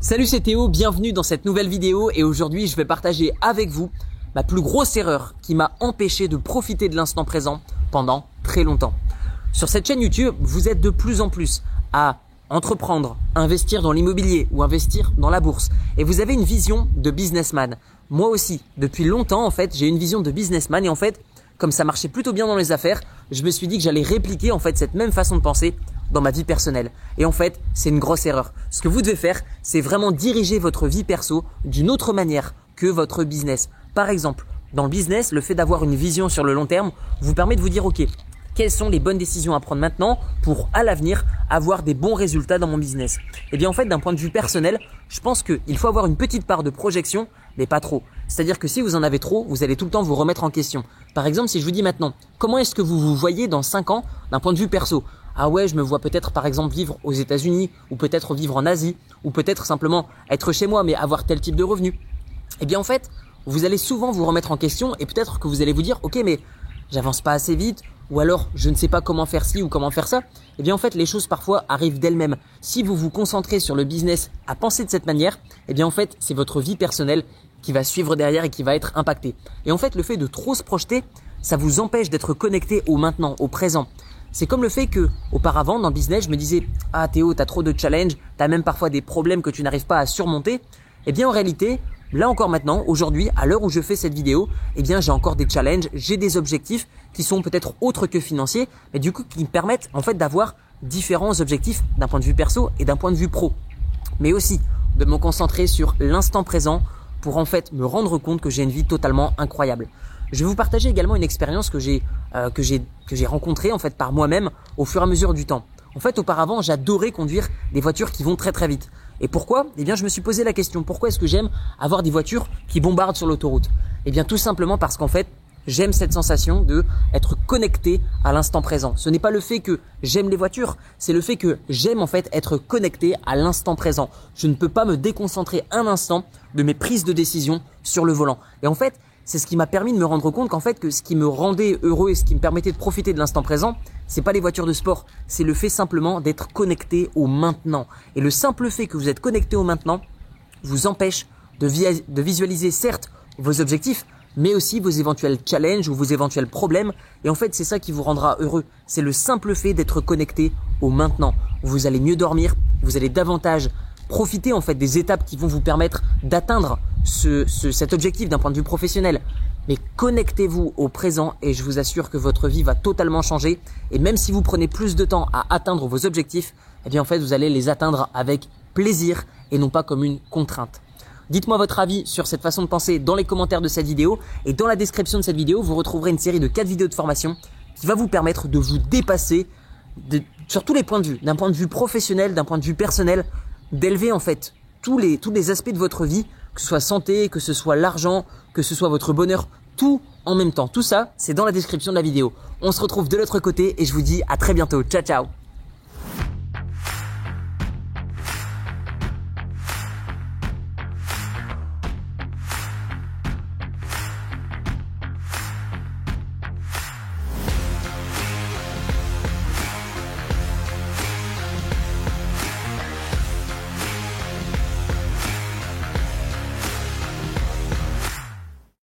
Salut c'est Théo, bienvenue dans cette nouvelle vidéo et aujourd'hui je vais partager avec vous ma plus grosse erreur qui m'a empêché de profiter de l'instant présent pendant très longtemps. Sur cette chaîne YouTube, vous êtes de plus en plus à entreprendre, investir dans l'immobilier ou investir dans la bourse et vous avez une vision de businessman. Moi aussi, depuis longtemps en fait, j'ai une vision de businessman et en fait, comme ça marchait plutôt bien dans les affaires, je me suis dit que j'allais répliquer en fait cette même façon de penser dans ma vie personnelle. Et en fait, c'est une grosse erreur. Ce que vous devez faire, c'est vraiment diriger votre vie perso d'une autre manière que votre business. Par exemple, dans le business, le fait d'avoir une vision sur le long terme vous permet de vous dire, OK, quelles sont les bonnes décisions à prendre maintenant pour à l'avenir avoir des bons résultats dans mon business Eh bien en fait d'un point de vue personnel, je pense qu'il faut avoir une petite part de projection, mais pas trop. C'est-à-dire que si vous en avez trop, vous allez tout le temps vous remettre en question. Par exemple, si je vous dis maintenant, comment est-ce que vous vous voyez dans 5 ans d'un point de vue perso? Ah ouais, je me vois peut-être par exemple vivre aux États-Unis, ou peut-être vivre en Asie, ou peut-être simplement être chez moi mais avoir tel type de revenu. Eh bien en fait, vous allez souvent vous remettre en question et peut-être que vous allez vous dire, ok mais j'avance pas assez vite, ou alors je ne sais pas comment faire ci ou comment faire ça. Eh bien en fait, les choses parfois arrivent d'elles-mêmes. Si vous vous concentrez sur le business à penser de cette manière, eh bien en fait, c'est votre vie personnelle qui va suivre derrière et qui va être impactée. Et en fait, le fait de trop se projeter, ça vous empêche d'être connecté au maintenant, au présent. C'est comme le fait que, auparavant, dans le business, je me disais, ah Théo, t'as trop de challenges, t'as même parfois des problèmes que tu n'arrives pas à surmonter. Eh bien, en réalité, là encore maintenant, aujourd'hui, à l'heure où je fais cette vidéo, eh bien, j'ai encore des challenges, j'ai des objectifs qui sont peut-être autres que financiers, mais du coup, qui me permettent, en fait, d'avoir différents objectifs d'un point de vue perso et d'un point de vue pro. Mais aussi, de me concentrer sur l'instant présent pour, en fait, me rendre compte que j'ai une vie totalement incroyable. Je vais vous partager également une expérience que j'ai euh, que j'ai que j'ai rencontrée en fait par moi-même au fur et à mesure du temps. En fait, auparavant, j'adorais conduire des voitures qui vont très très vite. Et pourquoi? Eh bien, je me suis posé la question pourquoi est-ce que j'aime avoir des voitures qui bombardent sur l'autoroute? Eh bien, tout simplement parce qu'en fait, j'aime cette sensation de être connecté à l'instant présent. Ce n'est pas le fait que j'aime les voitures, c'est le fait que j'aime en fait être connecté à l'instant présent. Je ne peux pas me déconcentrer un instant de mes prises de décision sur le volant. Et en fait, c'est ce qui m'a permis de me rendre compte qu'en fait que ce qui me rendait heureux et ce qui me permettait de profiter de l'instant présent, c'est pas les voitures de sport, c'est le fait simplement d'être connecté au maintenant. Et le simple fait que vous êtes connecté au maintenant vous empêche de, de visualiser certes vos objectifs, mais aussi vos éventuels challenges ou vos éventuels problèmes. Et en fait, c'est ça qui vous rendra heureux. C'est le simple fait d'être connecté au maintenant. Vous allez mieux dormir, vous allez davantage profiter en fait des étapes qui vont vous permettre d'atteindre ce, cet objectif d'un point de vue professionnel. Mais connectez-vous au présent et je vous assure que votre vie va totalement changer. Et même si vous prenez plus de temps à atteindre vos objectifs, eh bien en fait vous allez les atteindre avec plaisir et non pas comme une contrainte. Dites-moi votre avis sur cette façon de penser dans les commentaires de cette vidéo et dans la description de cette vidéo, vous retrouverez une série de 4 vidéos de formation qui va vous permettre de vous dépasser sur tous les points de vue, d'un point de vue professionnel, d'un point de vue personnel, d'élever en fait tous les, tous les aspects de votre vie que ce soit santé, que ce soit l'argent, que ce soit votre bonheur, tout en même temps. Tout ça, c'est dans la description de la vidéo. On se retrouve de l'autre côté et je vous dis à très bientôt. Ciao ciao